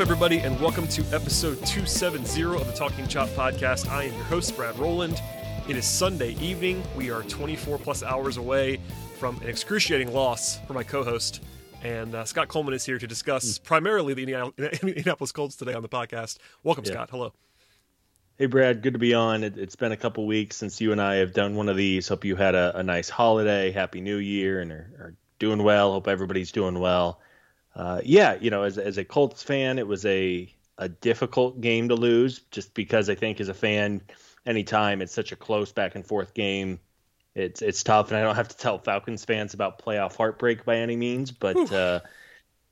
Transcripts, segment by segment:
Up, everybody, and welcome to episode 270 of the Talking Chop podcast. I am your host, Brad Rowland. It is Sunday evening. We are 24 plus hours away from an excruciating loss for my co host. And uh, Scott Coleman is here to discuss primarily the Indiana- Indianapolis Colts today on the podcast. Welcome, Yeah. Scott. Hello. Hey Brad, good to be on. It, it's been a couple weeks since you and I have done one of these. Hope you had a, a nice holiday, happy New Year, and are, are doing well. Hope everybody's doing well. Uh, yeah, you know, as as a Colts fan, it was a a difficult game to lose, just because I think as a fan, anytime it's such a close back and forth game, it's it's tough. And I don't have to tell Falcons fans about playoff heartbreak by any means, but. Uh,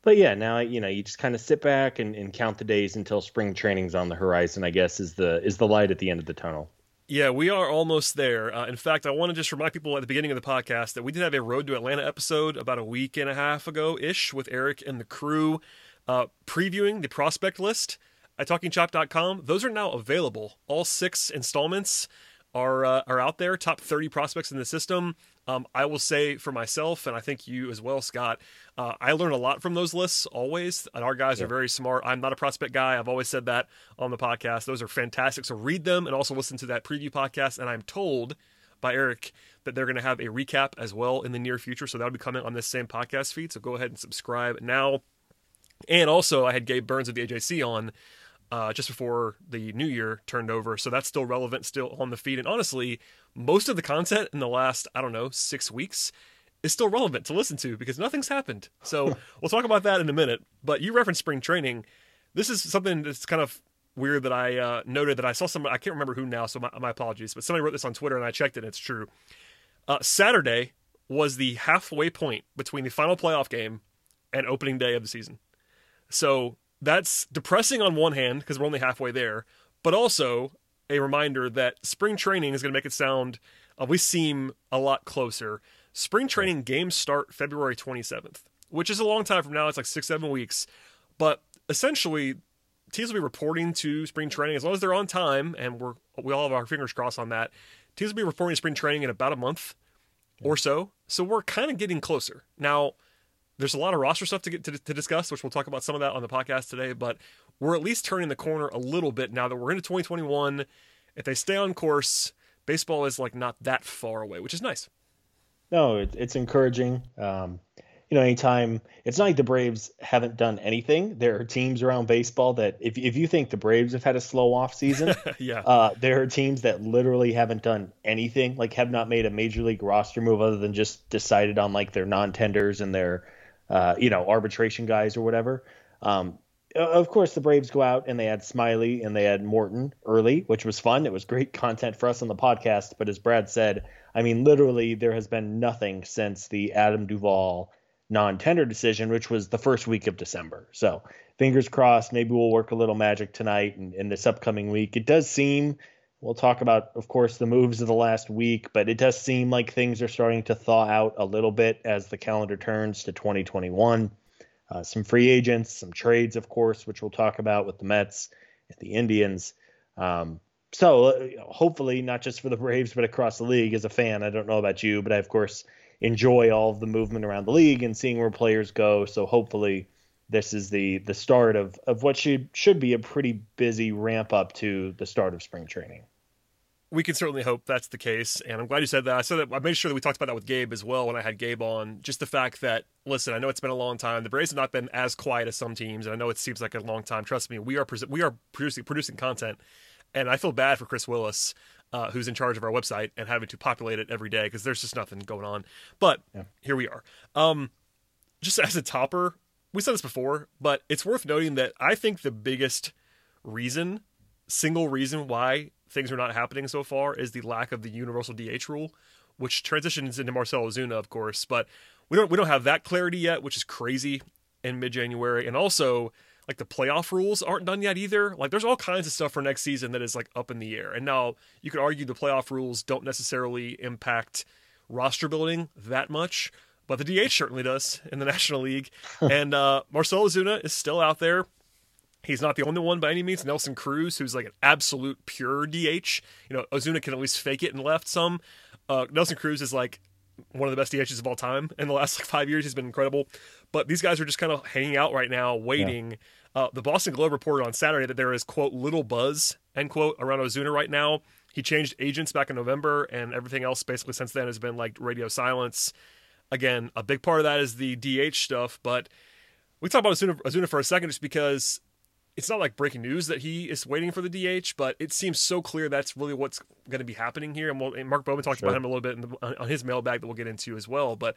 but yeah, now you know you just kind of sit back and, and count the days until spring training's on the horizon. I guess is the is the light at the end of the tunnel. Yeah, we are almost there. Uh, in fact, I want to just remind people at the beginning of the podcast that we did have a Road to Atlanta episode about a week and a half ago ish with Eric and the crew uh, previewing the prospect list at talkingchop.com. Those are now available. All six installments are uh, are out there. Top 30 prospects in the system. Um, I will say for myself, and I think you as well, Scott. Uh, I learn a lot from those lists always, and our guys are very smart. I'm not a prospect guy. I've always said that on the podcast. Those are fantastic. So read them and also listen to that preview podcast. And I'm told by Eric that they're going to have a recap as well in the near future. So that'll be coming on this same podcast feed. So go ahead and subscribe now. And also, I had Gabe Burns of the AJC on uh, just before the new year turned over. So that's still relevant, still on the feed. And honestly, most of the content in the last, I don't know, six weeks is still relevant to listen to because nothing's happened. So we'll talk about that in a minute. But you referenced spring training. This is something that's kind of weird that I uh, noted that I saw somebody, I can't remember who now, so my, my apologies, but somebody wrote this on Twitter and I checked it and it's true. Uh, Saturday was the halfway point between the final playoff game and opening day of the season. So that's depressing on one hand because we're only halfway there, but also a reminder that spring training is going to make it sound uh, we seem a lot closer. Spring training games start February 27th, which is a long time from now. It's like six, seven weeks. But essentially, teams will be reporting to spring training as long as they're on time, and we're we all have our fingers crossed on that. Teams will be reporting to spring training in about a month or so. So we're kind of getting closer now there's a lot of roster stuff to get to, to discuss, which we'll talk about some of that on the podcast today. But we're at least turning the corner a little bit now that we're into 2021. If they stay on course, baseball is like not that far away, which is nice. No, it, it's encouraging. Um, you know, anytime it's not like the Braves haven't done anything. There are teams around baseball that if if you think the Braves have had a slow off season, yeah, uh, there are teams that literally haven't done anything, like have not made a major league roster move other than just decided on like their non-tenders and their, uh, you know, arbitration guys or whatever. Um, of course, the Braves go out and they had Smiley and they had Morton early, which was fun. It was great content for us on the podcast. But as Brad said, I mean, literally, there has been nothing since the Adam Duvall non-tender decision, which was the first week of December. So fingers crossed. Maybe we'll work a little magic tonight and in this upcoming week. It does seem. We'll talk about, of course, the moves of the last week, but it does seem like things are starting to thaw out a little bit as the calendar turns to 2021. Uh, some free agents, some trades, of course, which we'll talk about with the Mets and the Indians. Um, so uh, hopefully, not just for the Braves, but across the league. As a fan, I don't know about you, but I of course enjoy all of the movement around the league and seeing where players go. So hopefully, this is the the start of of what should should be a pretty busy ramp up to the start of spring training. we can certainly hope that's the case. And I'm glad you said that. I said that I made sure that we talked about that with Gabe as well when I had Gabe on. Just the fact that, listen, I know it's been a long time. The Braves have not been as quiet as some teams, and I know it seems like a long time. Trust me, we are we are producing producing content, and I feel bad for Chris Willis, uh, who's in charge of our website and having to populate it every day because there's just nothing going on. But Yeah. here we are. Um, just as a topper, we said this before, but it's worth noting that I think the biggest reason, single reason why things are not happening so far is the lack of the universal DH rule, which transitions into Marcell Ozuna, of course, but we don't we don't have that clarity yet, which is crazy in mid January. And also like the playoff rules aren't done yet either. Like there's all kinds of stuff for next season that is like up in the air. And now you could argue the playoff rules don't necessarily impact roster building that much, but the DH certainly does in the National League. and uh, Marcell Ozuna is still out there. He's not the only one by any means. Nelson Cruz, who's like an absolute pure DH. You know, Ozuna can at least fake it and left some. Uh, Nelson Cruz is like one of the best DHs of all time. In the last like five years, he's been incredible. But these guys are just kind of hanging out right now, waiting. Yeah. Uh, the Boston Globe reported on Saturday that there is quote little buzz end quote around Ozuna right now. He changed agents back in November, and everything else basically since then has been like radio silence. Again, a big part of that is the DH stuff, but we talk about Ozuna, Ozuna for a second just because it's not like breaking news that he is waiting for the DH, but it seems so clear that's really what's going to be happening here. And, we'll, and Mark Bowman talked sure. about him a little bit the, on his mailbag that we'll get into as well. But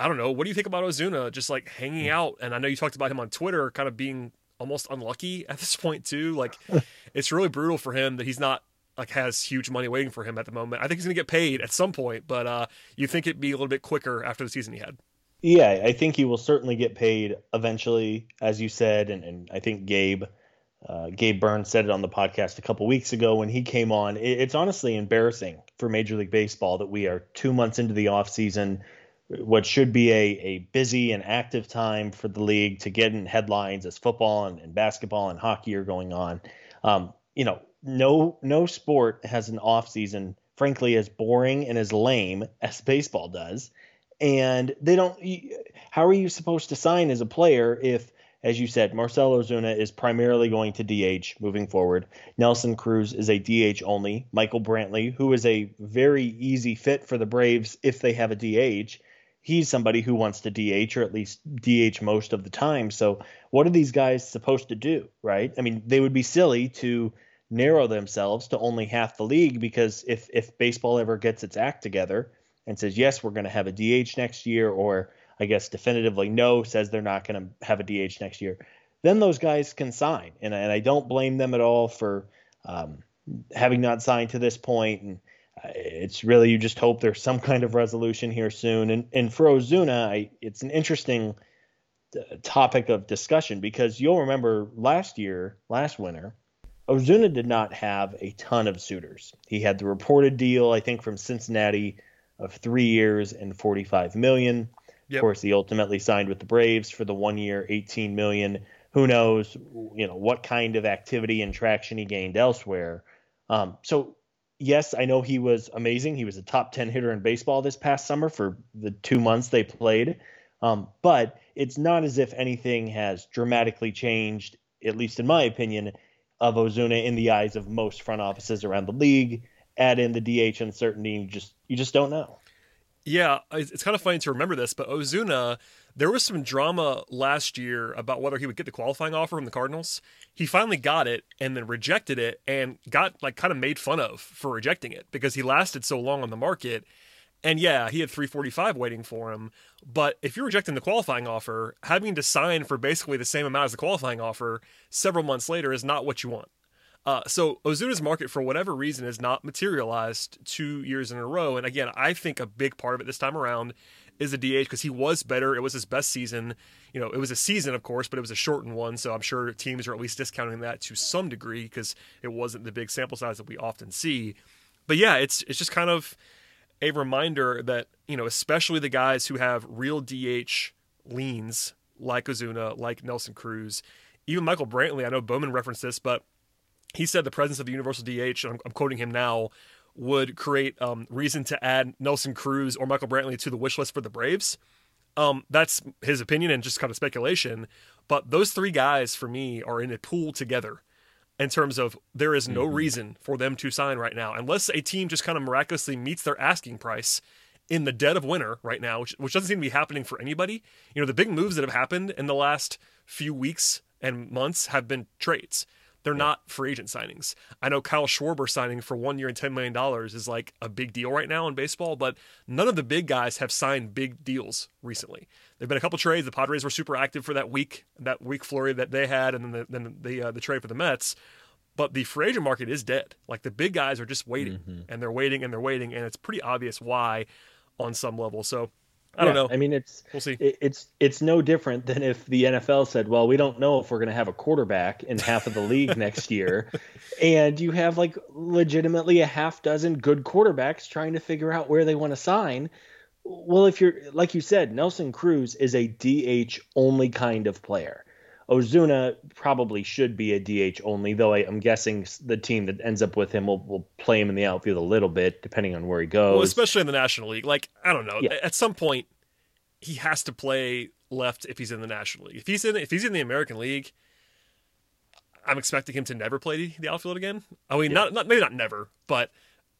I don't know. What do you think about Ozuna just like hanging hmm. out? And I know you talked about him on Twitter, kind of being almost unlucky at this point too. Like it's really brutal for him that he's not like has huge money waiting for him at the moment. I think he's going to get paid at some point, but uh, you think it'd be a little bit quicker after the season he had. Yeah, I think he will certainly get paid eventually, as you said, and, and I think Gabe uh, Gabe Burns said it on the podcast a couple weeks ago when he came on. It, it's honestly embarrassing for Major League Baseball that we are two months into the offseason, what should be a, a busy and active time for the league to get in headlines as football and, and basketball and hockey are going on. Um, you know, no no sport has an offseason, frankly, as boring and as lame as baseball does. And they don't. How are you supposed to sign as a player if as you said, Marcell Ozuna is primarily going to DH moving forward. Nelson Cruz is a DH only. Michael Brantley, who is a very easy fit for the Braves if they have a DH, he's somebody who wants to DH or at least DH most of the time. So, what are these guys supposed to do, right? I mean, they would be silly to narrow themselves to only half the league because if if baseball ever gets its act together and says, "Yes, we're going to have a DH next year," or I guess definitively no says they're not going to have a DH next year, then those guys can sign. And, and I don't blame them at all for um, having not signed to this. And uh, it's really you just hope there's some kind of resolution here soon. And and for Ozuna, I, it's an interesting uh, topic of discussion because you'll remember last year, last winter, Ozuna did not have a ton of suitors. He had the reported deal, I think, from Cincinnati of three years and 45 million. Yep. Of course, he ultimately signed with the Braves for the one year, 18 million. Who knows, you know, what kind of activity and traction he gained elsewhere. Um, so, yes, I know he was amazing. He was a top 10 hitter in baseball this past summer for the two months they played. Um, but it's not as if anything has dramatically changed, at least in my opinion, of Ozuna in the eyes of most front offices around the league. Add in the DH uncertainty, you just you just don't know. Yeah, it's kind of funny to remember this, but Ozuna, there was some drama last year about whether he would get the qualifying offer from the Cardinals. He finally got it and then rejected it and got like kind of made fun of for rejecting it because he lasted so long on the market. And yeah, he had 345 waiting for him, but if you're rejecting the qualifying offer, having to sign for basically the same amount as the qualifying offer several months later is not what you want. Uh, so Ozuna's market, for whatever reason, has not materialized two years in a row. And again, I think a big part of it this time around is the DH because he was better. It was his best season. You know, it was a season, of course, but it was a shortened one. So I'm sure teams are at least discounting that to some degree because it wasn't the big sample size that we often see. But yeah, it's it's just kind of a reminder that you know, especially the guys who have real DH leans like Ozuna, like Nelson Cruz, even Michael Brantley. I know Bowman referenced this, but he said the presence of the universal DH, I'm, I'm quoting him now, would create um, reason to add Nelson Cruz or Michael Brantley to the wish list for the Braves. Um, that's his opinion and just kind of speculation. But those three guys for me are in a pool together in terms of there is no mm-hmm. reason for them to sign right now unless a team just kind of miraculously meets their asking price in the dead of winter right now, which, which doesn't seem to be happening for anybody. You know, the big moves that have happened in the last few weeks and months have been trades. They're yeah. not free agent signings. I know Kyle Schwarber signing for one year and $10 million is like a big deal right now in baseball, but none of the big guys have signed big deals recently. There've been a couple trades. The Padres were super active for that week, that week flurry that they had, and then the, then the, uh, the trade for the Mets. But the free agent market is dead. Like the big guys are just waiting mm-hmm. and they're waiting and they're waiting, and it's pretty obvious why on some level. So I don't know. I mean, it's we'll see. it's it's no different than if the NFL said, "Well, we don't know if we're going to have a quarterback in half of the league next year," and you have like legitimately a half dozen good quarterbacks trying to figure out where they want to sign. Well, if you're like you said, Nelson Cruz is a DH only kind of player. Ozuna probably should be a DH only, though I, am guessing the team that ends up with him will, will play him in the outfield a little bit, depending on where he goes. Well, especially in the National League. Like, I don't know. Yeah. At some point, he has to play left if he's in the National League. If he's in if he's in the American League, I'm expecting him to never play the outfield again. I mean, yeah. not, not maybe not never, but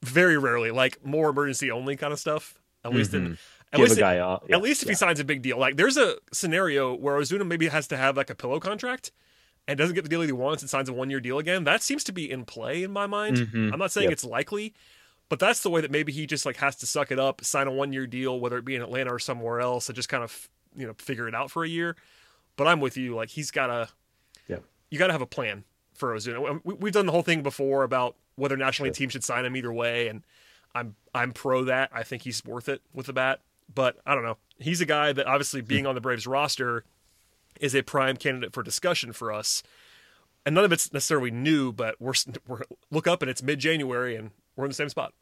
very rarely, like more emergency only kind of stuff. At mm-hmm. least in at Give least, guy yeah, at least if yeah. he signs a big deal. Like there's a scenario where Ozuna maybe has to have like a pillow contract and doesn't get the deal he wants and signs a one year deal again. That seems to be in play in my mind. Mm-hmm. I'm not saying yep. it's likely, but that's the way that maybe he just like has to suck it up, sign a one year deal, whether it be in Atlanta or somewhere else, and just kind of you know figure it out for a year. But I'm with you. Like he's gotta, yeah, you gotta have a plan for Ozuna. We've done the whole thing before about whether national league teams should sign him either way, and I'm I'm pro that. I think he's worth it with the bat. But I don't know. He's a guy that obviously being on the Braves roster is a prime candidate for discussion for us. And none of it's necessarily new, but we're, we're look up and it's mid January and we're in the same spot.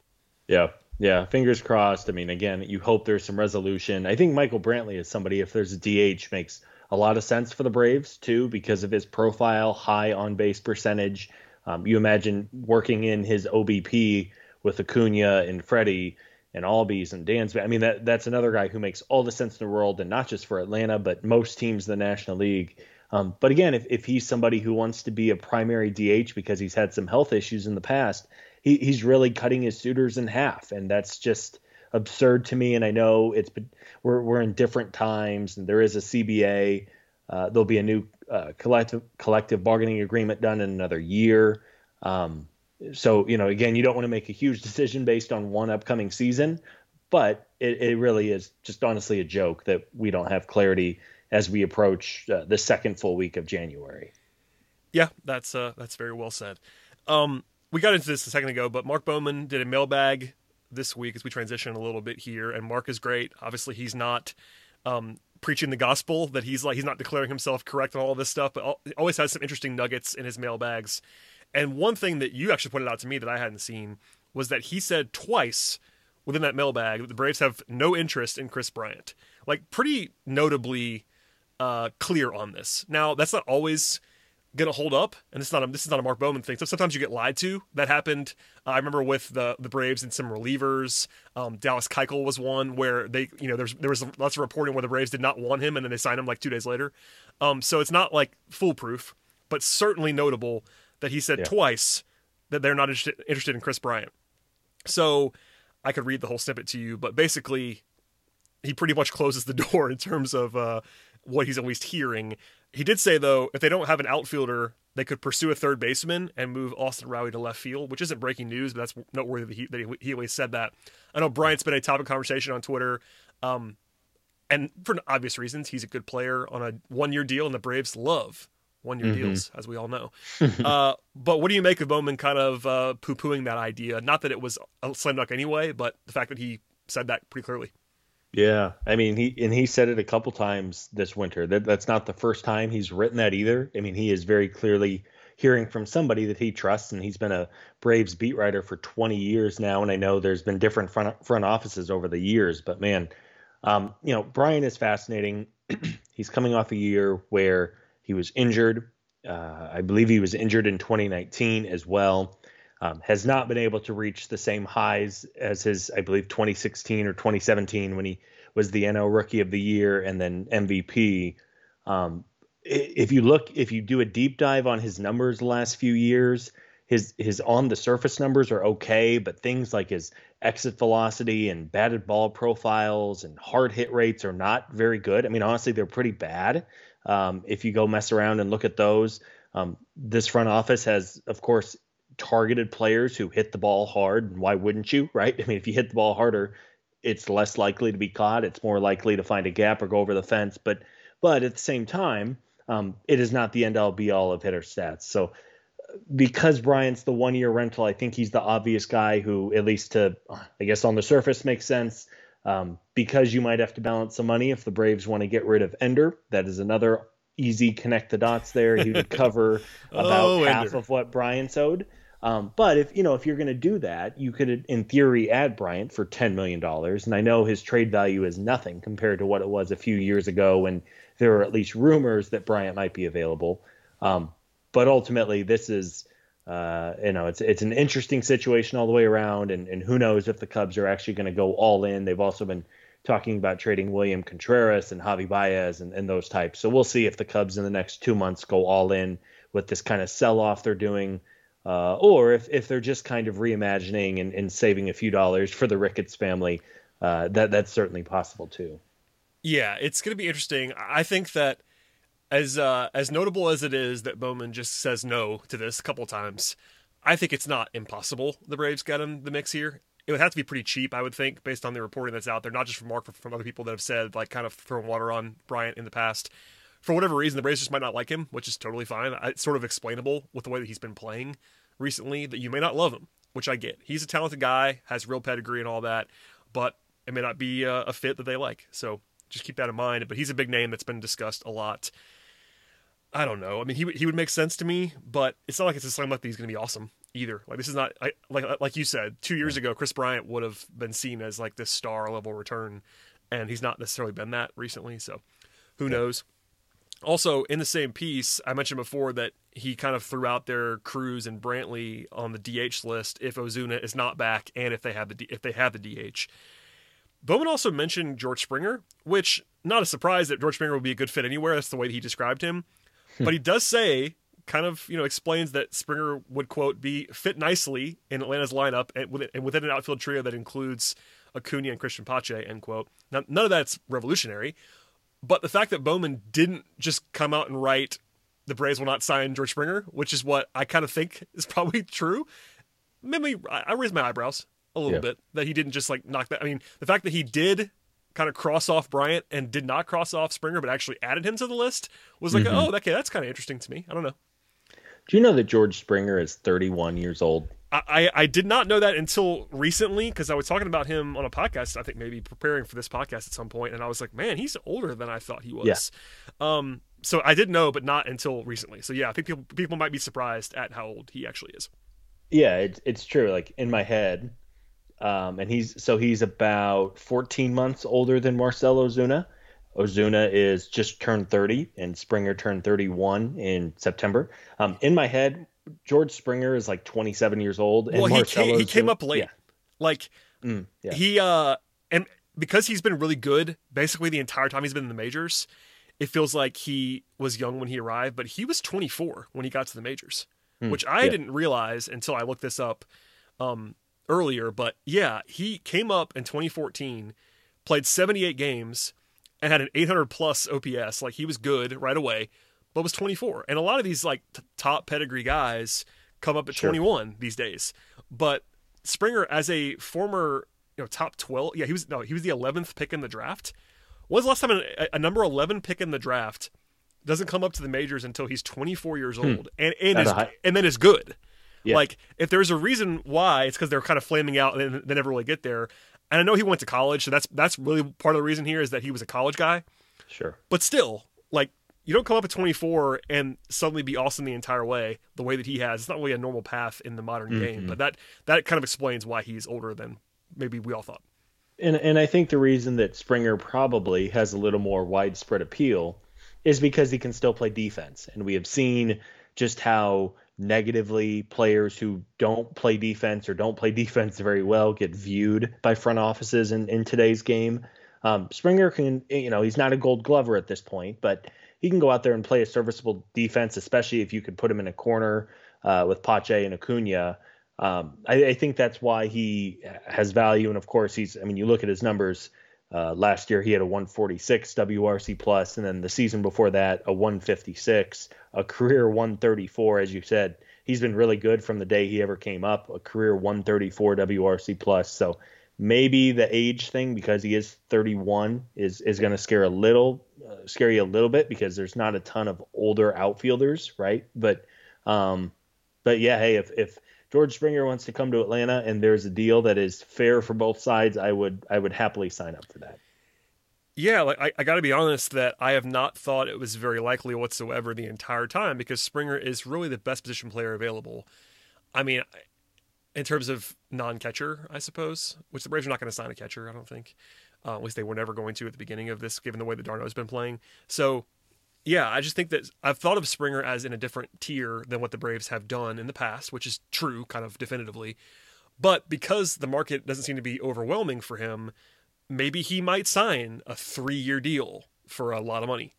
Yeah, yeah. Fingers crossed. I mean, again, you hope there's some resolution. I think Michael Brantley is somebody. If there's a DH, makes a lot of sense for the Braves too because of his profile, high on base percentage. Um, you imagine working in his OBP with Acuna and Freddie and Albies and Dansby. I mean, that that's another guy who makes all the sense in the world, and not just for Atlanta, but most teams in the National League. Um, but again, if, if he's somebody who wants to be a primary DH because he's had some health issues in the past, he, he's really cutting his suitors in half, and that's just absurd to me. And I know it's we're we're in different times, and there is a CBA. Uh, there'll be a new uh, collective collective bargaining agreement done in another year. Um, so you know again you don't want to make a huge decision based on one upcoming season but it, it really is just honestly a joke that we don't have clarity as we approach uh, the second full week of january. Yeah that's uh that's very well said. Um we got into this a second ago but mark bowman did a mailbag this week as we transition a little bit here and mark is great. Obviously he's not um preaching the gospel that he's like he's not declaring himself correct on all this stuff but always has some interesting nuggets in his mailbags and one thing that you actually pointed out to me that I hadn't seen was that he said twice within that mailbag that the Braves have no interest in Kris Bryant. Like pretty notably uh, clear on this. Now that's not always going to hold up, and this is not a, this is not a Mark Bowman thing. So sometimes you get lied to. That happened. Uh, I remember with the the Braves and some relievers. Um, Dallas Keuchel was one where they you know there's there was lots of reporting where the Braves did not want him, and then they signed him like two days later. Um, so it's not like foolproof, but certainly notable that he said yeah. twice that they're not interested, interested in Kris Bryant. So I could read the whole snippet to you, but basically, he pretty much closes the door in terms of uh, what he's at least hearing. He did say though, if they don't have an outfielder, they could pursue a third baseman and move Austin Riley to left field, which isn't breaking news, but that's noteworthy that he, that he, he always said that. I know Bryant's been a topic of conversation on Twitter, um, and for obvious reasons, he's a good player on a one-year deal, and the Braves love one year mm-hmm. deals, as we all know. uh, but what do you make of Bowman kind of uh, poo pooing that idea? Not that it was a slam dunk anyway, but the fact that he said that pretty clearly. Yeah, I mean, he and he said it a couple times this winter. That that's not the first time he's written that either. I mean, he is very clearly hearing from somebody that he trusts, and he's been a Braves beat writer for 20 years now. And I know there's been different front front offices over the years, but man, um, you know, Bryant is fascinating. he's coming off a year where he was injured. Uh, I believe he was injured in 2019 as well. Um, has not been able to reach the same highs as his, I believe, 2016 or 2017 when he was the NL Rookie of the Year and then MVP. Um, if you look, if you do a deep dive on his numbers the last few years, his his on the surface numbers are okay, but things like his exit velocity and batted ball profiles and hard hit rates are not very good. I mean, honestly, they're pretty bad. Um, if you go mess around and look at those, um, this front office has, of course, targeted players who hit the ball hard. And why wouldn't you, right? I mean, if you hit the ball harder, it's less likely to be caught. It's more likely to find a gap or go over the fence. But but at the same time, um, it is not the end all be all of hitter stats. So because Bryant's the one year rental, I think he's the obvious guy who, at least to I guess on the surface, makes sense. Um, because you might have to balance some money if the Braves want to get rid of Ender. That is another easy connect the dots there. He would cover about oh, half Ender. of what Bryant owed. Um, but if you know if you're going to do that, you could in theory add Bryant for ten million dollars, and I know his trade value is nothing compared to what it was a few years ago when there were at least rumors that Bryant might be available. Um, but ultimately, this is uh, you know, it's it's an interesting situation all the way around, and, and who knows if the Cubs are actually going to go all in. They've also been talking about trading Willson Contreras and Javi Baez and, and those types. So we'll see if the Cubs in the next two months go all in with this kind of sell off they're doing, uh, or if, if they're just kind of reimagining and, and saving a few dollars for the Ricketts family, uh, that that's certainly possible too. Yeah, it's going to be interesting. I think that as uh, as notable as it is that Bowman just says no to this a couple times, I think it's not impossible the Braves got him the mix here. It would have to be pretty cheap, I would think, based on the reporting that's out there, not just from Mark, but from other people that have said, like, kind of throwing water on Bryant in the past. For whatever reason, the Braves just might not like him, which is totally fine. It's sort of explainable with the way that he's been playing recently that you may not love him, which I get. He's a talented guy, has real pedigree and all that, but it may not be a, a fit that they like. So just keep that in mind. But he's a big name that's been discussed a lot. I don't know. I mean, he he would make sense to me, but it's not like it's a slam dunk that he's going to be awesome either. Like this is not I, like like you said two years ago, Kris Bryant would have been seen as like this star level return, and he's not necessarily been that recently. So who yeah. knows? Also, in the same piece, I mentioned before that he kind of threw out their Cruz and Brantley on the DH list if Ozuna is not back and if they have the if they have the DH. Bowman also mentioned George Springer, which not a surprise that George Springer would be a good fit anywhere. That's the way he described him. But he does say, kind of, you know, explains that Springer would quote be fit nicely in Atlanta's lineup and within an outfield trio that includes Acuna and Cristian Pache. End quote. Now, none of that's revolutionary, but the fact that Bowman didn't just come out and write the Braves will not sign George Springer, which is what I kind of think is probably true. Maybe I raise my eyebrows a little yeah. bit that he didn't just like knock that. I mean, the fact that he did kind of cross off Bryant and did not cross off Springer, but actually added him to the list was like, mm-hmm. oh, okay, that's kind of interesting to me. I don't know. Do you know that George Springer is 31 years old? I, I did not know that until recently because I was talking about him on a podcast. I think maybe preparing for this podcast at some point, and I was like, man, he's older than I thought he was. Yeah. Um, so I did know, but not until recently. So yeah, I think people people might be surprised at how old he actually is. Yeah, it's it's true. Like in my head, um, and he's so he's about 14 months older than Marcell Ozuna. Ozuna is just turned 30, and Springer turned 31 in September. Um, in my head, George Springer is like 27 years old, and well, he came, he came up late. Yeah. Like mm, yeah. he uh, and because he's been really good basically the entire time he's been in the majors, it feels like he was young when he arrived, but he was 24 when he got to the majors, mm, which I yeah. didn't realize until I looked this up. Um, earlier, but yeah, he came up in 2014, played 78 games, and had an 800 plus OPS. Like he was good right away, but was 24. And a lot of these like t- top pedigree guys come up at sure. 21 these days. But Springer, as a former you know top 12, yeah, he was no, he was the 11th pick in the draft. When's the last time a, a number 11 pick in the draft doesn't come up to the majors until he's 24 years hmm. old hmm. and and, is, and then is good? Yeah. Like if there's a reason why, it's because they're kind of flaming out and they never really get there. And I know he went to college, so that's that's really part of the reason here is that he was a college guy. Sure. But still, like you don't come up at 24 and suddenly be awesome the entire way the way that he has. It's not really a normal path in the modern mm-hmm. game, but that that kind of explains why he's older than maybe we all thought. And and I think the reason that Springer probably has a little more widespread appeal is because he can still play defense, and we have seen just how negatively players who don't play defense or don't play defense very well get viewed by front offices in, in today's game. Um, Springer can, you know, he's not a gold glover at this point, but he can go out there and play a serviceable defense, especially if you could put him in a corner uh, with Pache and Acuna. Um, I, I, think that's why he has value. And of course, he's, I mean, you look at his numbers. Uh, last year he had a 146 WRC plus, and then the season before that a 156, a career 134. As you said, he's been really good from the day he ever came up. A career 134 WRC plus. So maybe the age thing because he is 31 is is going to scare a little uh, scare you a little bit because there's not a ton of older outfielders, right? But um, but yeah, hey, if if George Springer wants to come to Atlanta and there's a deal that is fair for both sides, I would I would happily sign up for that. Yeah, like I, I got to be honest that I have not thought it was very likely whatsoever the entire time because Springer is really the best position player available. I mean, in terms of non-catcher, I suppose, which the Braves are not going to sign a catcher, I don't think. Uh, at least they were never going to at the beginning of this, given the way that d'Arnaud's been playing. So yeah, I just think that I've thought of Springer as in a different tier than what the Braves have done in the past, which is true, kind of definitively. But because the market doesn't seem to be overwhelming for him, maybe he might sign a three year deal for a lot of money.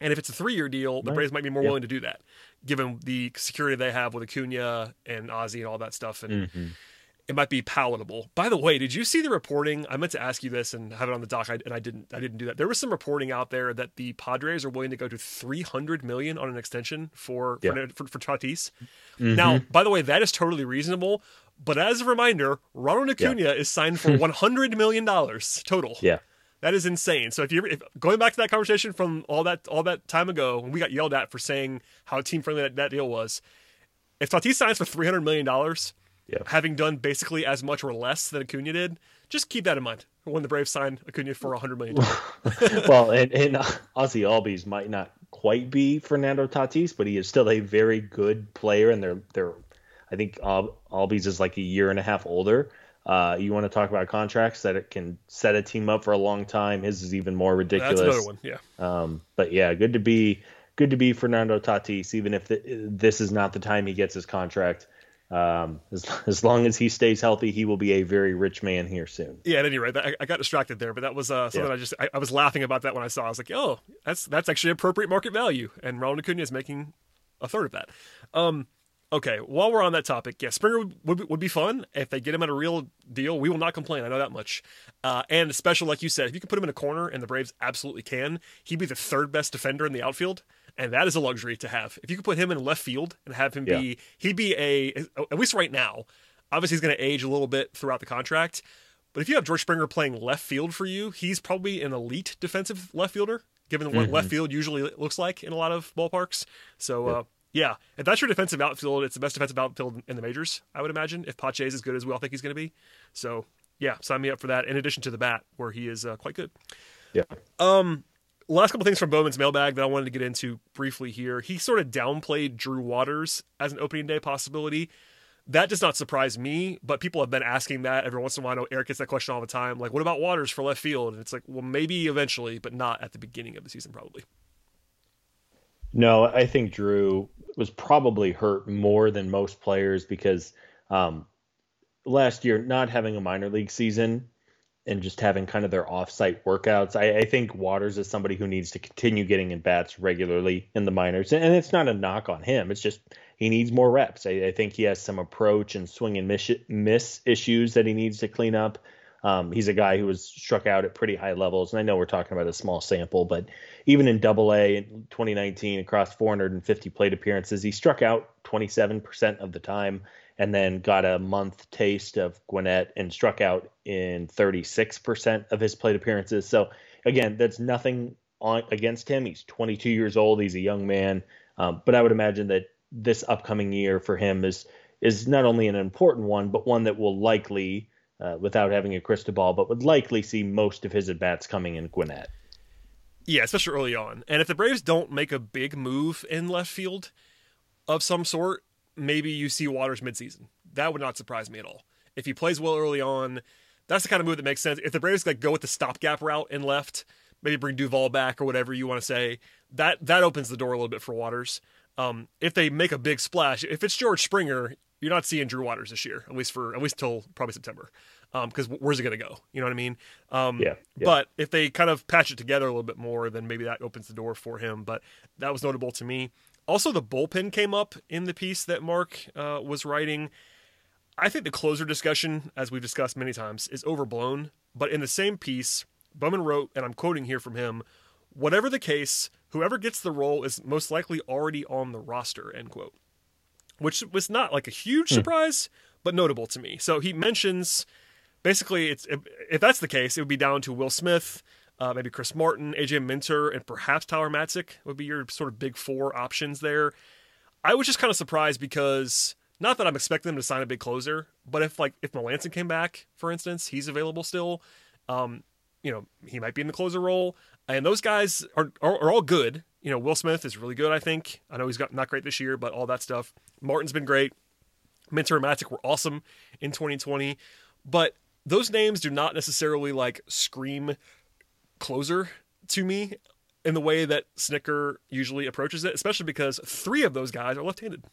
And if it's a three year deal, the Braves might be more willing to do that, given the security they have with Acuna and Ozzy and all that stuff. And Mhm. It might be palatable. By the way, did you see the reporting? I meant to ask you this and have it on the doc, I- and I didn't. I didn't do that. There was some reporting out there that the Padres are willing to go to three hundred million on an extension for Yeah. for, for, for Tatis. Mhm. Now, by the way, that is totally reasonable. But as a reminder, Ronald Acuna is signed for one hundred million dollars total. yeah, That is insane. So if you if, going back to that conversation from all that all that time ago when we got yelled at for saying how team friendly that, that deal was, if Tatis signs for three hundred million dollars, Yeah. having done basically as much or less than Acuna did, just keep that in mind when the Braves signed Acuna for hundred million. well, and, and Ozzy Albies might not quite be Fernando Tatis, but he is still a very good player, and they're they're. I think Al- Albies is like a year and a half older. Uh, you want to talk about contracts that it can set a team up for a long time. His is even more ridiculous. That's another one. Yeah. Um, but yeah, good to be good to be Fernando Tatis, even if the, this is not the time he gets his contract. Um, as, as long as he stays healthy, he will be a very rich man here soon. Yeah, at any rate, I, I got distracted there, but that was uh, something Yeah. I just I, I was laughing about that when I saw. I was like, oh, that's that's actually appropriate market value, and Ronald Acuna is making a third of that. Um, okay, while we're on that topic, yeah, Springer would, would, be- would be fun if they get him at a real deal. We will not complain. I know that much. Uh, and especially like you said, if you can put him in a corner, and the Braves absolutely can, he'd be the third best defender in the outfield. And that is a luxury to have. If you could put him in left field and have him Yeah. be, he'd be a, at least right now, obviously he's going to age a little bit throughout the contract. But if you have George Springer playing left field for you, he's probably an elite defensive left fielder, given what left field usually looks like in a lot of ballparks. So, uh, yeah, if that's your defensive outfield, it's the best defensive outfield in the majors, I would imagine, if Pache is as good as we all think he's going to be. So, yeah, sign me up for that, in addition to the bat, where he is uh, quite good. Yeah. Um, last couple things from Bowman's mailbag that I wanted to get into briefly here. He sort of downplayed Drew Waters as an opening day possibility. That does not surprise me, but people have been asking that every once in a while. I know Eric gets that question all the time. Like, what about Waters for left field? And it's like, well, maybe eventually, but not at the beginning of the season, probably. No, I think Drew was probably hurt more than most players because um, last year, not having a minor league season and just having kind of their offsite workouts, I, I think Waters is somebody who needs to continue getting in bats regularly in the minors. And it's not a knock on him. It's just he needs more reps. I, I think he has some approach and swing and miss, miss issues that he needs to clean up. Um, he's a guy who was struck out at pretty high levels, and I know we're talking about a small sample, but even in Double A in 2019, across 450 plate appearances, he struck out 27% of the time, and then got a month taste of Gwinnett and struck out in 36% of his plate appearances. So again, that's nothing on against him. He's 22 years old. He's a young man, um, but I would imagine that this upcoming year for him is is not only an important one, but one that will likely uh, without having a crystal ball, but would likely see most of his at bats coming in Gwinnett. Yeah, especially early on. And if the Braves don't make a big move in left field of some sort, maybe you see Waters midseason. That would not surprise me at all. If he plays well early on, that's the kind of move that makes sense. If the Braves like go with the stopgap route and left, maybe bring Duvall back or whatever you want to say, that that opens the door a little bit for Waters. Um, if they make a big splash, if it's George Springer, you're not seeing Drew Waters this year, at least for at least till probably September. Because where's it going to go? You know what I mean? Um, Yeah, yeah. But if they kind of patch it together a little bit more, then maybe that opens the door for him. But that was notable to me. Also, the bullpen came up in the piece that Mark uh, was writing. I think the closer discussion, as we've discussed many times, is overblown. But in the same piece, Bowman wrote, and I'm quoting here from him whatever the case, whoever gets the role is most likely already on the roster, end quote. Which was not like a huge surprise, but notable to me. So he mentions basically it's if, if that's the case, it would be down to Will Smith, uh, maybe Chris Martin, AJ Minter, and perhaps Tyler Matzek would be your sort of big four options there. I was just kind of surprised because not that I'm expecting them to sign a big closer, but if like if Melancon came back, for instance, he's available still. Um, you know, he might be in the closer role, and those guys are, are are all good. You know, Will Smith is really good. I think. I know he's got not great this year, but all that stuff. Martin's been great. Minter and Matzek were awesome in 2020, but those names do not necessarily like scream closer to me in the way that Snitker usually approaches it, especially because three of those guys are left-handed,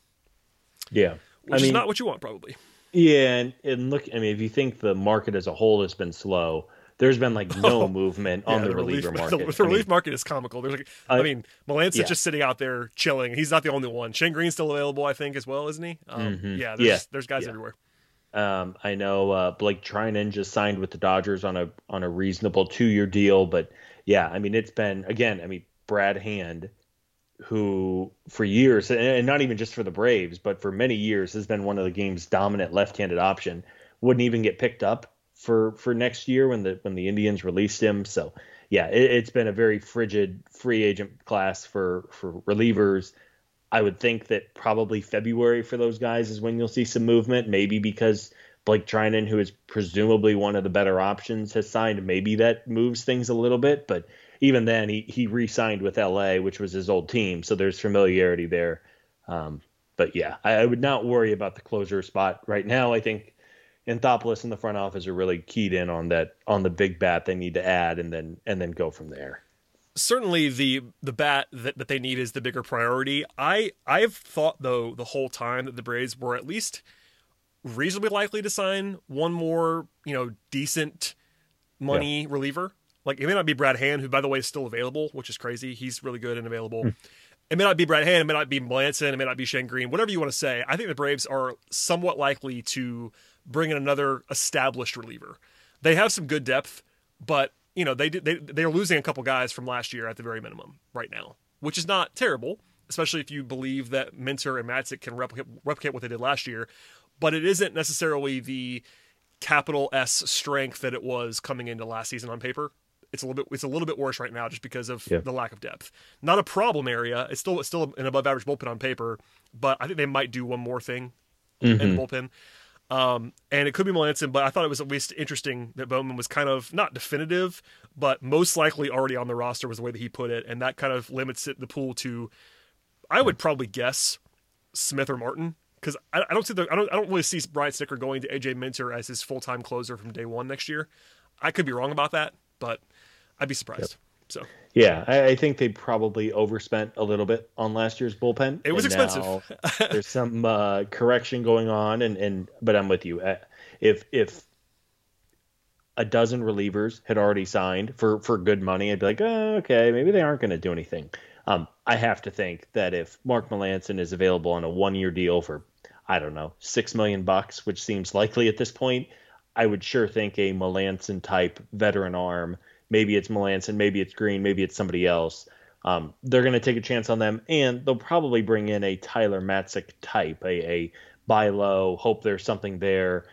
Yeah. which is not what you want probably. Yeah, and, and look, I mean, if you think the market as a whole has been slow, there's been like no movement on Yeah, the, reliever relief, market. The, the I mean, relief market is comical. There's like, I, I- mean, Melancon's yeah. just sitting out there chilling. He's not the only one. Shane Greene's still available, I think, as well, isn't he? Um, Mhm. Yeah, there's, Yeah. there's guys everywhere. Um, I know uh, Blake Treinen just signed with the Dodgers on a on a reasonable two year deal, but yeah, I mean it's been again. I mean Brad Hand, who for years and- not even just for the Braves, but for many years has been one of the game's dominant left handed option, wouldn't even get picked up for for next year when the when the Indians released him. So yeah, it, it's been a very frigid free agent class for for relievers. I would think that probably February for those guys is when you'll see some movement. Maybe because Blake Treinen, who is presumably one of the better options, has signed. Maybe that moves things a little bit. But even then, he he re-signed with LA, which was his old team, so there's familiarity there. Um, but yeah, I, I would not worry about the closer spot right now. I think Anthopoulos and the front office are really keyed in on that on the big bat they need to add, and then and then go from there. Certainly the the bat that, that they need is the bigger priority. I I've thought though the whole time that the Braves were at least reasonably likely to sign one more, you know, decent money reliever. Like it may not be Brad Hand, who by the way is still available, which is crazy. He's really good and available. Hmm. It may not be Brad Hand, it may not be Melancon, it may not be Shane Greene, whatever you want to say. I think the Braves are somewhat likely to bring in another established reliever. They have some good depth, but you know they they they're losing a couple guys from last year at the very minimum right now, which is not terrible, especially if you believe that Minter and Matzek can replicate replicate what they did last year. But it isn't necessarily the capital S strength that it was coming into last season on paper. It's a little bit it's a little bit worse right now just because of Yeah. the lack of depth. Not a problem area. It's still it's still an above average bullpen on paper, but I think they might do one more thing in the mm-hmm. bullpen. Um, and it could be Melancon, but I thought it was at least interesting that Bowman was kind of not definitive, but most likely already on the roster was the way that he put it, and that kind of limits it the pool to, I would probably guess Smith or Martin because I, I don't see the I don't I don't really see Brian Snitker going to AJ Minter as his full time closer from day one next year. I could be wrong about that, but I'd be surprised. So Yeah, I, I think they probably overspent a little bit on last year's bullpen. It was expensive. there's some uh, correction going on, and, and but I'm with you. Uh, If if a dozen relievers had already signed for for good money, I'd be like, oh, okay, maybe they aren't going to do anything. Um, I have to think that if Mark Melancon is available on a one year deal for I don't know six million bucks, which seems likely at this point, I would sure think a Melancon type veteran arm. Maybe it's Melancon, maybe it's Greene, maybe it's somebody else. Um, they're going to take a chance on them, and they'll probably bring in a Tyler Matzek type, a, a buy low, hope there's something there.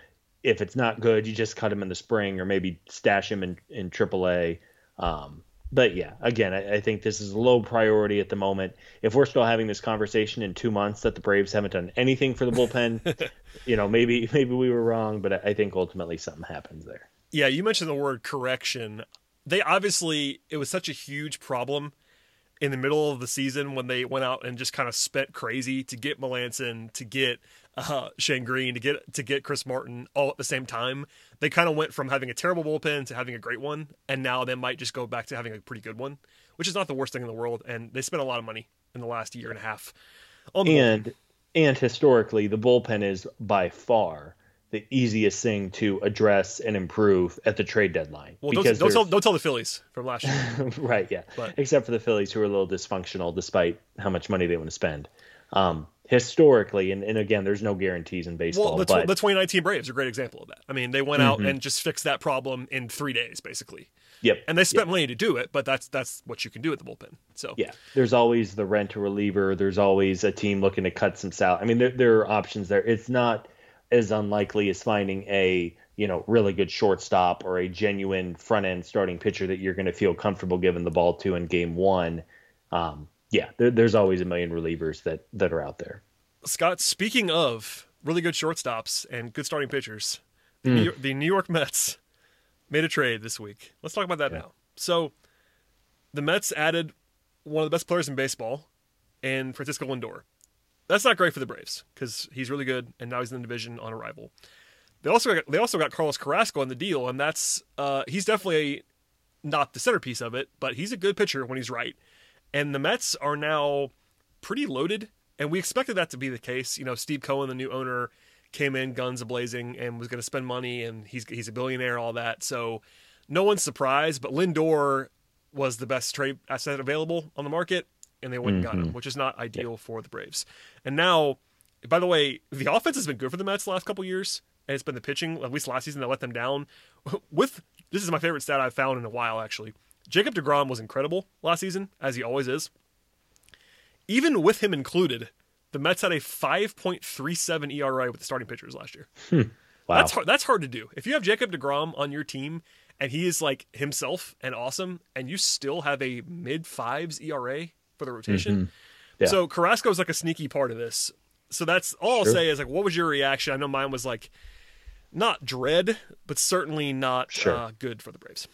If it's not good, you just cut him in the spring, or maybe stash him in in AAA. Um, but yeah, again, I, I think this is low priority at the moment. If we're still having this conversation in two months that the Braves haven't done anything for the bullpen, you know, maybe maybe we were wrong, but I, I think ultimately something happens there. Yeah, you mentioned the word correction. They obviously it was such a huge problem in the middle of the season when they went out and just kind of spent crazy to get Melancon, to get uh, Shane Greene, to get to get Chris Martin all at the same time. They kind of went from having a terrible bullpen to having a great one, and now they might just go back to having a pretty good one, which is not the worst thing in the world. And they spent a lot of money in the last year and a half the bullpen. and and historically the bullpen is by far the easiest thing to address and improve at the trade deadline Well, don't, because don't tell don't tell the Phillies from last year. right yeah But- except for the phillies who are a little dysfunctional despite how much money they want to spend um, historically and, and again there's no guarantees in baseball Well, the, but Mm-hmm. the 2019 Braves are a great example of that. I mean, they went out and just fixed that problem in three days, basically. yep And they spent money to do it, but that's that's what you can do at the bullpen. So yeah there's always the rent a reliever there's always a team looking to cut some salary i mean there, there are options there it's not as unlikely as finding a you know really good shortstop or a genuine front end starting pitcher that you're going to feel comfortable giving the ball to in game one um, yeah there, there's always a million relievers that that are out there Scott, speaking of really good shortstops and good starting pitchers, the, New, York, the New York Mets made a trade this week. Let's talk about that now. So, the Mets added one of the best players in baseball, in Francisco Lindor. That's not great for the Braves because he's really good, and now he's in the division on arrival. They also got, they also got Carlos Carrasco on the deal, and that's uh, he's definitely not the centerpiece of it, but he's a good pitcher when he's right. And the Mets are now pretty loaded, and we expected that to be the case. You know, Steve Cohen, the new owner, came in guns blazing and was going to spend money, and he's he's a billionaire, all that. So no one's surprised, but Lindor was the best trade asset available on the market, and they went and got him, mm-hmm. which is not ideal for the Braves. And now, by the way, the offense has been good for the Mets the last couple years, and it's been the pitching, at least last season, that let them down. With this is my favorite stat I've found in a while, actually. Jacob DeGrom was incredible last season, as he always is. Even with him included, the Mets had a 5.37 ERA with the starting pitchers last year. Hmm. Wow. That's hard. That's hard to do. If you have Jacob Degrom on your team and he is like himself and awesome, and you still have a mid fives ERA for the rotation, Yeah. so Carrasco is like a sneaky part of this. So that's all I'll Sure. say is like, what was your reaction? I know mine was like not dread, but certainly not Sure. uh, good for the Braves.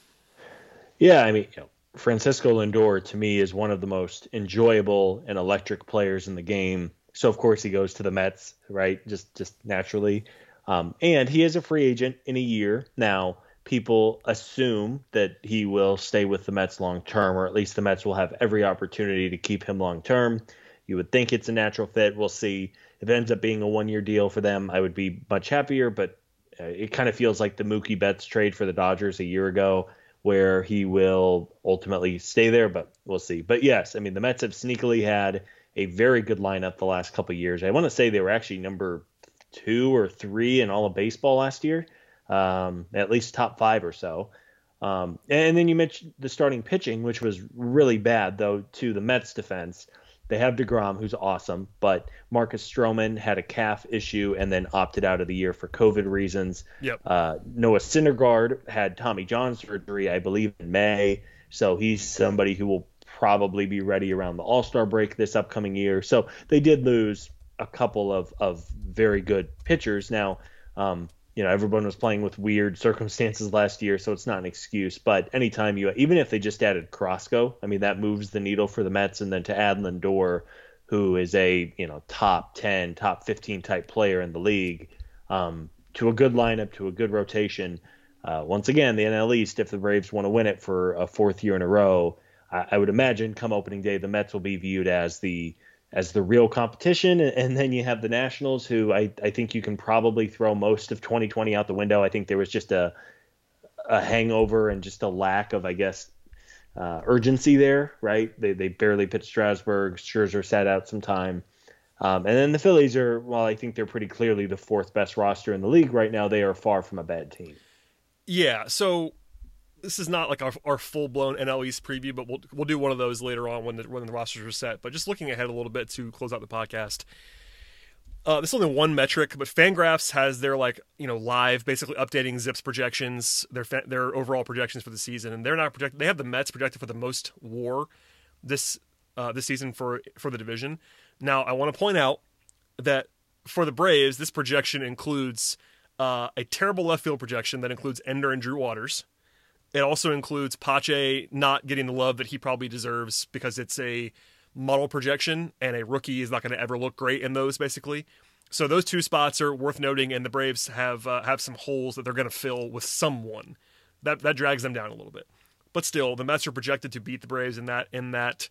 Yeah, I mean, you know, Francisco Lindor to me is one of the most enjoyable and electric players in the game. So of course he goes to the Mets, right? Just just naturally. Um, and he is a free agent in a year. Now, people assume that he will stay with the Mets long term, or at least the Mets will have every opportunity to keep him long term. You would think it's a natural fit. We'll see. If it ends up being a one year deal for them, I would be much happier, but uh, it kind of feels like the Mookie Betts trade for the Dodgers a year ago, where he will ultimately stay there, but we'll see. But yes, I mean the Mets have sneakily had a very good lineup the last couple years. I want to say they were actually number two or three in all of baseball last year, um, at least top five or so. Um, and then you mentioned the starting pitching, which was really bad though to the Mets defense. They have DeGrom, who's awesome, but Marcus Stroman had a calf issue and then opted out of the year for COVID reasons. Yep. Uh, Noah Syndergaard had Tommy John surgery, I believe, in May. So he's somebody who will probably be ready around the All Star break this upcoming year. So they did lose a couple of, of very good pitchers. Now, um, you know, everyone was playing with weird circumstances last year, so it's not an excuse. But anytime you, even if they just added Carrasco, I mean, that moves the needle for the Mets. And then to add Lindor, who is a, you know, top 10, top 15 type player in the league, um, to a good lineup, to a good rotation. Uh, once again, the NL East, if the Braves want to win it for a fourth year in a row, I, I would imagine come opening day, the Mets will be viewed as the as the real competition, and, then you have the Nationals, who I, I think you can probably throw most of 2020 out the window. I think there was just a a hangover and just a lack of, I guess, uh, urgency there. Right? They they barely pitched Strasburg. Scherzer sat out some time. Um, and then the Phillies are, well, I think they're pretty clearly the fourth best roster in the league right now. They are far from a bad team. Yeah. So this is not like our, our full blown NL East preview, but we'll we'll do one of those later on when the when the rosters are set. But just looking ahead a little bit to close out the podcast. Uh, this is only one metric, but Fangraphs has their like you know live, basically updating Zips projections, their fa- their overall projections for the season, and they're not projected. They have the Mets projected for the most WAR this uh, this season for for the division. Now, I want to point out that for the Braves, this projection includes uh, a terrible left field projection that includes Ender and Drew Waters. It also includes Pache not getting the love that he probably deserves because it's a model projection and a rookie is not going to ever look great in those basically. So those two spots are worth noting, and the Braves have uh, have some holes that they're going to fill with someone. That that drags them down a little bit, but still, the Mets are projected to beat the Braves in that in that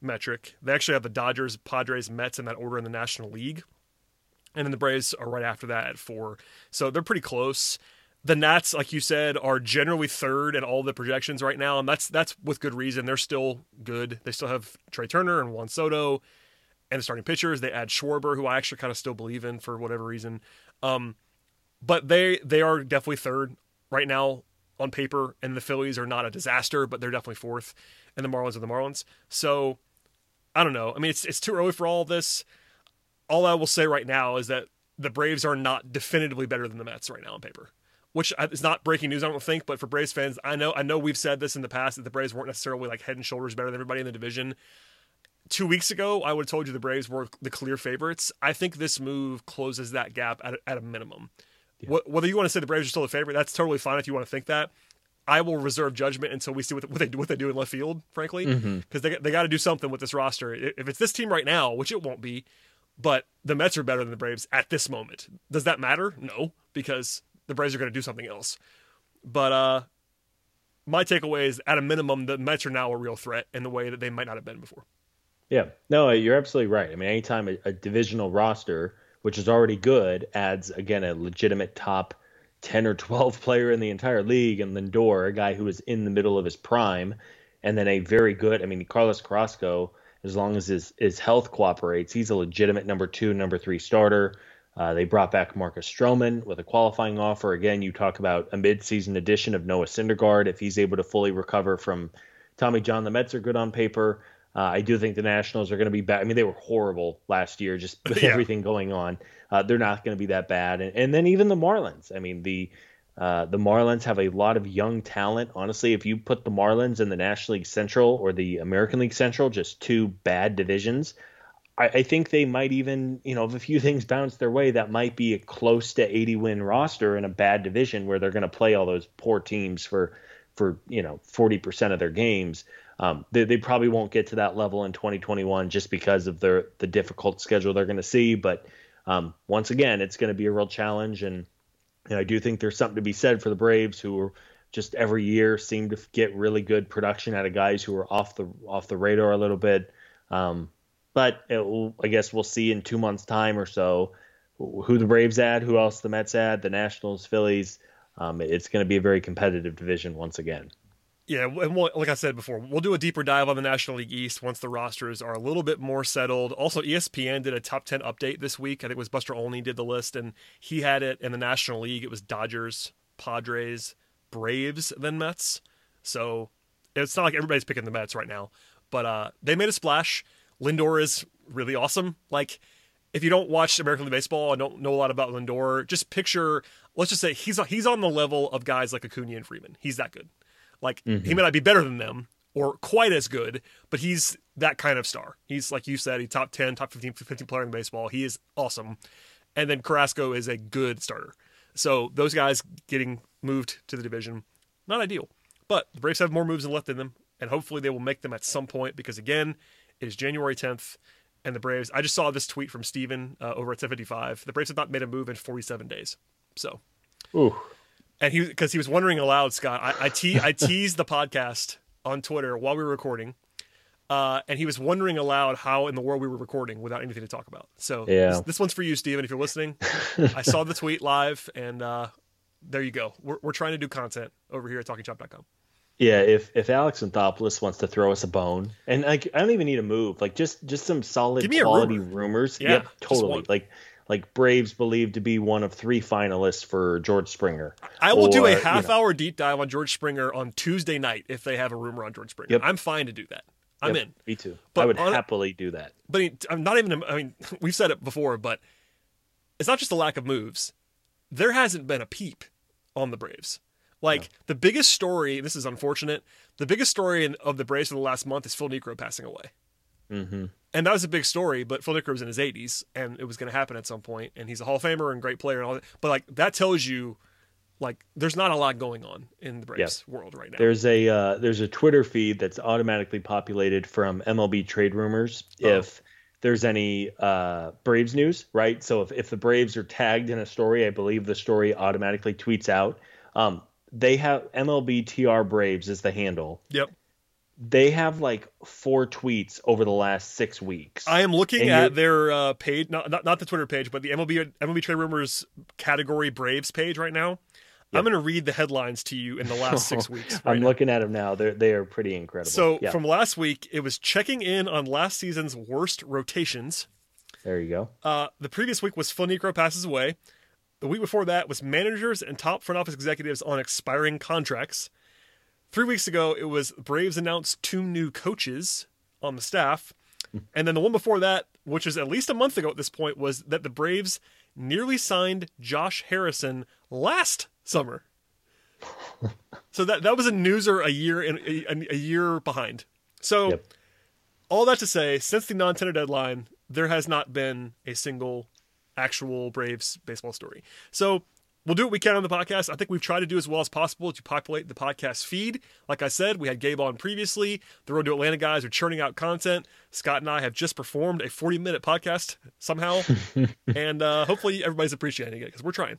metric. They actually have the Dodgers, Padres, Mets in that order in the National League, and then the Braves are right after that at four. So they're pretty close. The Nats, like you said, are generally third in all the projections right now, and that's that's with good reason. They're still good. They still have Trea Turner and Juan Soto, and the starting pitchers. They add Schwarber, who I actually kind of still believe in for whatever reason. Um, but they they are definitely third right now on paper, and the Phillies are not a disaster, but they're definitely fourth, and the Marlins are the Marlins. So I don't know. I mean, it's it's too early for all this. All I will say right now is that the Braves are not definitively better than the Mets right now on paper, which is not breaking news. I don't think, but for Braves fans, I know I know we've said this in the past that the Braves weren't necessarily like head and shoulders better than everybody in the division. Two weeks ago, I would have told you the Braves were the clear favorites. I think this move closes that gap at, at a minimum. Wh- Whether you want to say the Braves are still the favorite, that's totally fine if you want to think that. I will reserve judgment until we see what, what they do what they do in left field, frankly, mm-hmm. because they they got to do something with this roster. If it's this team right now, which it won't be, but the Mets are better than the Braves at this moment. Does that matter? No, because the Braves are going to do something else. But uh, my takeaway is, at a minimum, the Mets are now a real threat in the way that they might not have been before. Yeah, no, you're absolutely right. I mean, anytime a, a divisional roster, which is already good, adds again a legitimate top 10 or 12 player in the entire league, and Lindor, a guy who is in the middle of his prime, and then a very good, I mean, Carlos Carrasco, as long as his, his health cooperates, he's a legitimate number two, number three starter. Uh, they brought back Marcus Stroman with a qualifying offer. Again, you talk about a midseason addition of Noah Syndergaard if he's able to fully recover from Tommy John. The Mets are good on paper. Uh, I do think the Nationals are going to be bad. I mean, they were horrible last year, just with yeah. everything going on. Uh, they're not going to be that bad. And, and, then even the Marlins. I mean, the uh, the Marlins have a lot of young talent. Honestly, if you put the Marlins in the National League Central or the American League Central, just two bad divisions, I, I think they might even, you know, if a few things bounce their way, that might be a close to 80 win roster in a bad division where they're going to play all those poor teams for for you know 40% of their games. Um, they, they, probably won't get to that level in 2021 just because of their the difficult schedule they're going to see. But um, once again, it's going to be a real challenge, and, and, I do think there's something to be said for the Braves, who are just every year seem to get really good production out of guys who are off the off the radar a little bit. Um, but will, I guess we'll see in two months' time or so who the Braves add, who else the Mets add, the Nationals, Phillies. Um, it's going to be a very competitive division once again. Yeah, and we'll, like I said before, we'll do a deeper dive on the National League East once the rosters are a little bit more settled. Also, ESPN did a top 10 update this week. I think it was Buster Olney did the list, and he had it in the National League. It was Dodgers, Padres, Braves, then Mets. So it's not like everybody's picking the Mets right now, but uh, they made a splash. Lindor is really awesome. Like, if you don't watch American League Baseball and don't know a lot about Lindor, just picture, let's just say he's he's on the level of guys like Acuna and Freeman. He's that good. Like mm-hmm. he may not be better than them or quite as good, but he's that kind of star. He's like you said, he's top 10, top 15, 15 player in baseball. He is awesome. And then Carrasco is a good starter. So those guys getting moved to the division, not ideal. But the Braves have more moves left in them, and hopefully they will make them at some point because again, it is January 10th, and the Braves. I just saw this tweet from Steven uh, over at 75. The Braves have not made a move in 47 days. So, Ooh and he because he was wondering aloud, Scott. I I, te- I teased the podcast on Twitter while we were recording, uh, and he was wondering aloud how in the world we were recording without anything to talk about. So yeah. this, this one's for you, Steven, if you're listening. I saw the tweet live, and uh, there you go. We're we're trying to do content over here at TalkingChop.com. Yeah, if if Alex Anthopoulos wants to throw us a bone, and like I don't even need a move, like just just some solid quality rumor. rumors. Yeah, yep, totally. Like like Braves believed to be one of three finalists for George Springer. I will or, do a half you know. hour deep dive on George Springer on Tuesday night if they have a rumor on George Springer. Yep. I'm fine to do that. I'm yep, in. Me too. But I would happily do that. But I'm not even. I mean, we've said it before, but it's not just a lack of moves. There hasn't been a peep on the Braves. Like no. the biggest story. This is unfortunate. The biggest story in, of the Braves for the last month is Phil Niekro passing away. Mm-hmm and that was a big story. But Phil Niekro was in his 80s, and it was going to happen at some point. And he's a Hall of Famer and great player and all that. But like that tells you, like, there's not a lot going on in the Braves world right now. There's a uh, there's a Twitter feed that's automatically populated from MLB trade rumors oh. if there's any uh, Braves news, right? So if if the Braves are tagged in a story, I believe the story automatically tweets out. Um, they have MLB TR Braves is the handle. Yep they have like four tweets over the last six weeks. I am looking at their uh, page, not, not, not the Twitter page, but the MLB MLB Trade Rumors category Braves page right now. Yep. I'm going to read the headlines to you in the last six weeks. Right I'm now. looking at them now. They're they are pretty incredible. So yeah. from last week, it was checking in on last season's worst rotations. There you go. Uh, the previous week was Phil Niekro passes away. The week before that was managers and top front office executives on expiring contracts. Three weeks ago, it was Braves announced two new coaches on the staff. Hmm. And then the one before that, which was at least a month ago at this point, was that the Braves nearly signed Josh Harrison last summer. so that that was a newser a year in a, a year behind. So yep. all that to say, since the non-tender deadline, there has not been a single actual Braves baseball story. So We'll do what we can on the podcast. I think we've tried to do as well as possible to populate the podcast feed. Like I said, we had Gabe on previously. The Road to Atlanta guys are churning out content. Scott and I have just performed a 40 minute podcast somehow. and uh, hopefully everybody's appreciating it because we're trying.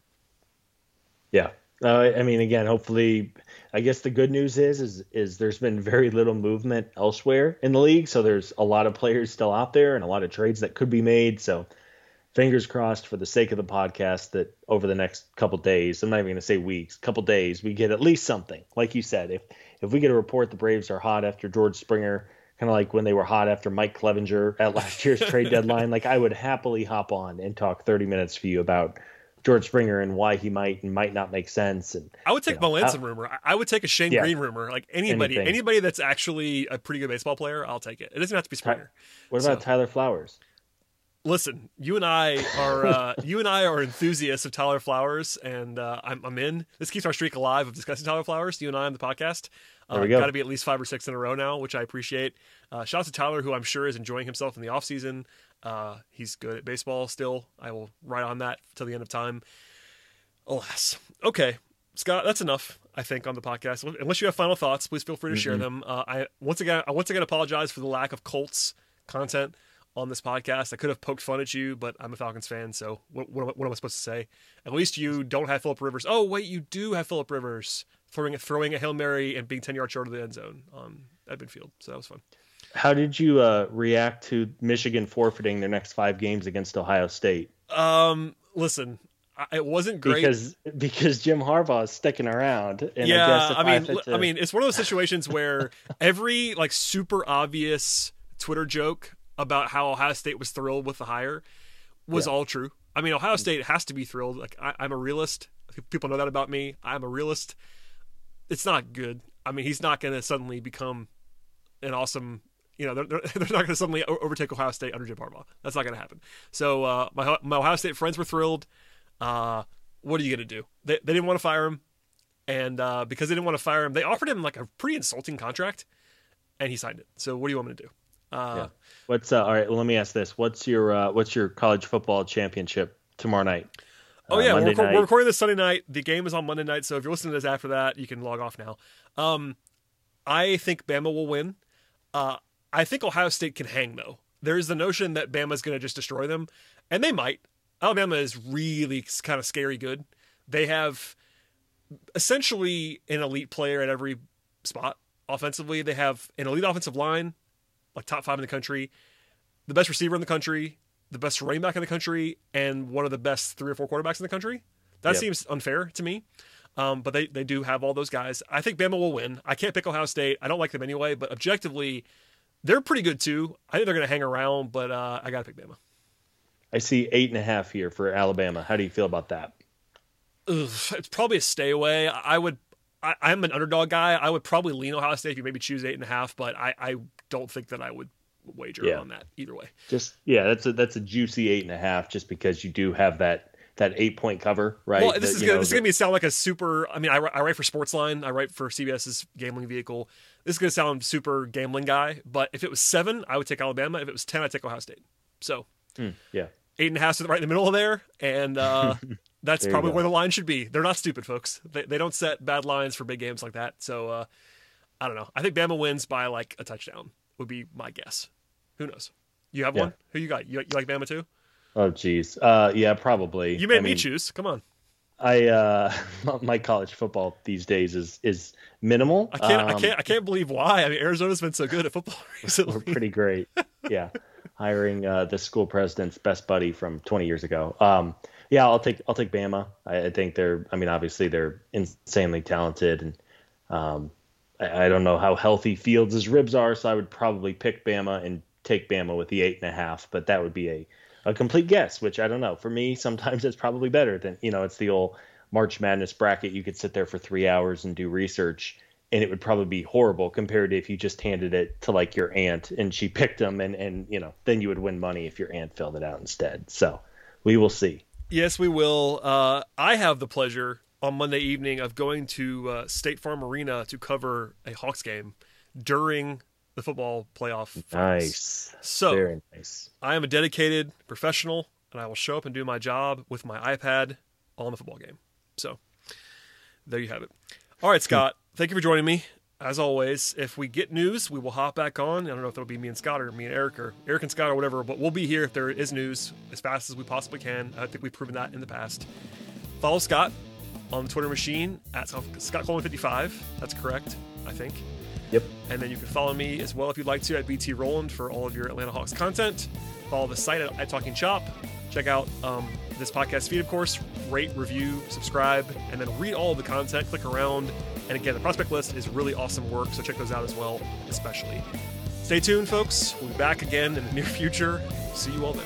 Yeah. Uh, I mean, again, hopefully, I guess the good news is, is, is there's been very little movement elsewhere in the league. So there's a lot of players still out there and a lot of trades that could be made. So fingers crossed for the sake of the podcast that over the next couple days, I'm not even going to say weeks, couple days, we get at least something. Like you said, if if we get a report the Braves are hot after George Springer, kind of like when they were hot after Mike Clevinger at last year's trade deadline, like I would happily hop on and talk 30 minutes for you about George Springer and why he might and might not make sense. And I would take you know, Melancon rumor. I- I would take a Shane Yeah. Greene rumor. Like anybody, Anything. anybody that's actually a pretty good baseball player, I'll take it. It doesn't have to be Springer. What about So- Tyler Flowers? Listen, you and I are uh, you and I are enthusiasts of Tyler Flowers, and uh, I'm, I'm in. This keeps our streak alive of discussing Tyler Flowers. You and I on the podcast. Uh, There we go. Got to be at least five or six in a row now, which I appreciate. Uh, shout out to Tyler, who I'm sure is enjoying himself in the off season. Uh, he's good at baseball still. I will ride on that till the end of time. Alas, okay, Scott, that's enough. I think on the podcast. Unless you have final thoughts, please feel free to share them. Uh, I once again, I once again apologize for the lack of Colts content on this podcast. I could have poked fun at you, but I'm a Falcons fan, so what, what, am I- what am I supposed to say? At least you don't have Philip Rivers. Oh wait, you do have Philip Rivers throwing throwing a hail mary and being ten yards short of the end zone on Edmund Field. So that was fun. How did you uh, react to Michigan forfeiting their next five games against Ohio State? Um, listen, it wasn't great. Because because Jim Harbaugh is sticking around. And yeah, I, guess I mean, l- to- I mean, it's one of those situations where every like super obvious Twitter joke about how Ohio State was thrilled with the hire was Yeah. all true. I mean, Ohio State has to be thrilled. Like, I, I'm a realist. People know that about me. I'm a realist. It's not good. I mean, he's not going to suddenly become an awesome. You know, they're, they're, they're not going to suddenly overtake Ohio State under Jim Harbaugh. That's not going to happen. So uh, my my Ohio State friends were thrilled. Uh, what are you going to do? They, they didn't want to fire him and uh, because they didn't want to fire him, they offered him like a pretty insulting contract, and he signed it. So what do you want me to do? Uh, Yeah. What's uh, all right? Well, let me ask this: What's your uh, what's your college football championship tomorrow night? Oh Uh, yeah, we're, Monday record- we're recording this Sunday night. The game is on Monday night, so if you're listening to this after that, you can log off now. Um, I think Bama will win. Uh, I think Ohio State can hang though. There's the notion that Bama's going to just destroy them, and they might. Alabama is really kind of scary good. They have essentially an elite player at every spot. Offensively, they have an elite offensive line, like top five in the country, the best receiver in the country, the best running back in the country, and one of the best three or four quarterbacks in the country. That Yep. seems unfair to me. Um, but they, they do have all those guys. I think Bama will win. I can't pick Ohio State. I don't like them anyway, but objectively, they're pretty good too. I think they're going to hang around, but uh, I got to pick Bama. I see eight and a half here for Alabama. How do you feel about that? Ugh, it's probably a stay away. I would. I, I'm an underdog guy. I would probably lean Ohio State if you maybe choose eight and a half, but I, I don't think that I would wager Yeah. on that either way. Just yeah, that's a that's a juicy eight and a half. Just because you do have that that eight point cover, right? Well, this That, is gonna, know, this is gonna be sound like a super. I mean, I, I write for Sportsline. I write for CBS's gambling vehicle. This is gonna sound super gambling guy, but if it was seven, I would take Alabama. If it was ten, I'd take Ohio State. So Hmm, yeah. eight and a half is right in the middle of there, and uh, that's probably where the line should be. They're not stupid, folks. They they don't set bad lines for big games like that. So uh, I don't know. I think Bama wins by like a touchdown. Would be my guess. Who knows? You have Yeah. one? Who you got? You, you like Bama too? Oh, geez. Uh, yeah, probably. You made I me mean, choose. Come on. I uh, my college football these days is is minimal. I can't. I Um, can't. I can't believe why. I mean, Arizona's been so good at football We're pretty great. Yeah, hiring uh, the school president's best buddy from 20 years ago. Um, yeah, I'll take I'll take Bama. I, I think they're. I mean, obviously they're insanely talented, and um, I, I don't know how healthy Fields' ribs are, so I would probably pick Bama and take Bama with the eight and a half. But that would be a a complete guess, which I don't know. For me, sometimes it's probably better than you know. It's the old March Madness bracket. You could sit there for three hours and do research, and it would probably be horrible compared to if you just handed it to like your aunt and she picked them, and and you know then you would win money if your aunt filled it out instead. So we will see. Yes, we will. Uh, I have the pleasure on Monday evening of going to uh, State Farm Arena to cover a Hawks game during the football playoff. finals. Nice, So very nice. I am a dedicated professional, and I will show up and do my job with my iPad on the football game. So there you have it. All right, Scott. thank you for joining me. As always, if we get news, we will hop back on. I don't know if it'll be me and Scott or me and Eric or Eric and Scott or whatever, but we'll be here if there is news as fast as we possibly can. I think we've proven that in the past. Follow Scott on the Twitter machine at Scott Coleman 55. That's correct, I think. Yep. And then you can follow me as well if you'd like to at BT Rowland for all of your Atlanta Hawks content. Follow the site at, at Talking Chop. check out um, this podcast feed, of course. Rate, review, subscribe, and then read all of the content. Click around. And again, the prospect list is really awesome work, so check those out as well, especially. Stay tuned, folks. We'll be back again in the near future. See you all then.